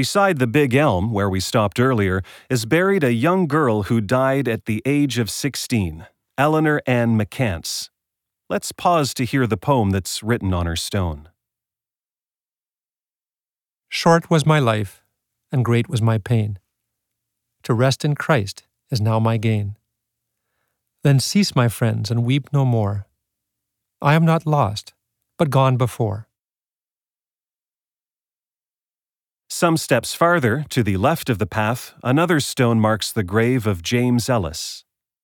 Beside the big elm where we stopped earlier is buried a young girl who died at the age of 16, Eleanor Ann McCants. Let's pause to hear the poem that's written on her stone. Short was my life, and great was my pain. To rest in Christ is now my gain. Then cease, my friends, and weep no more. I am not lost, but gone before. Some steps farther, to the left of the path, another stone marks the grave of James Ellis.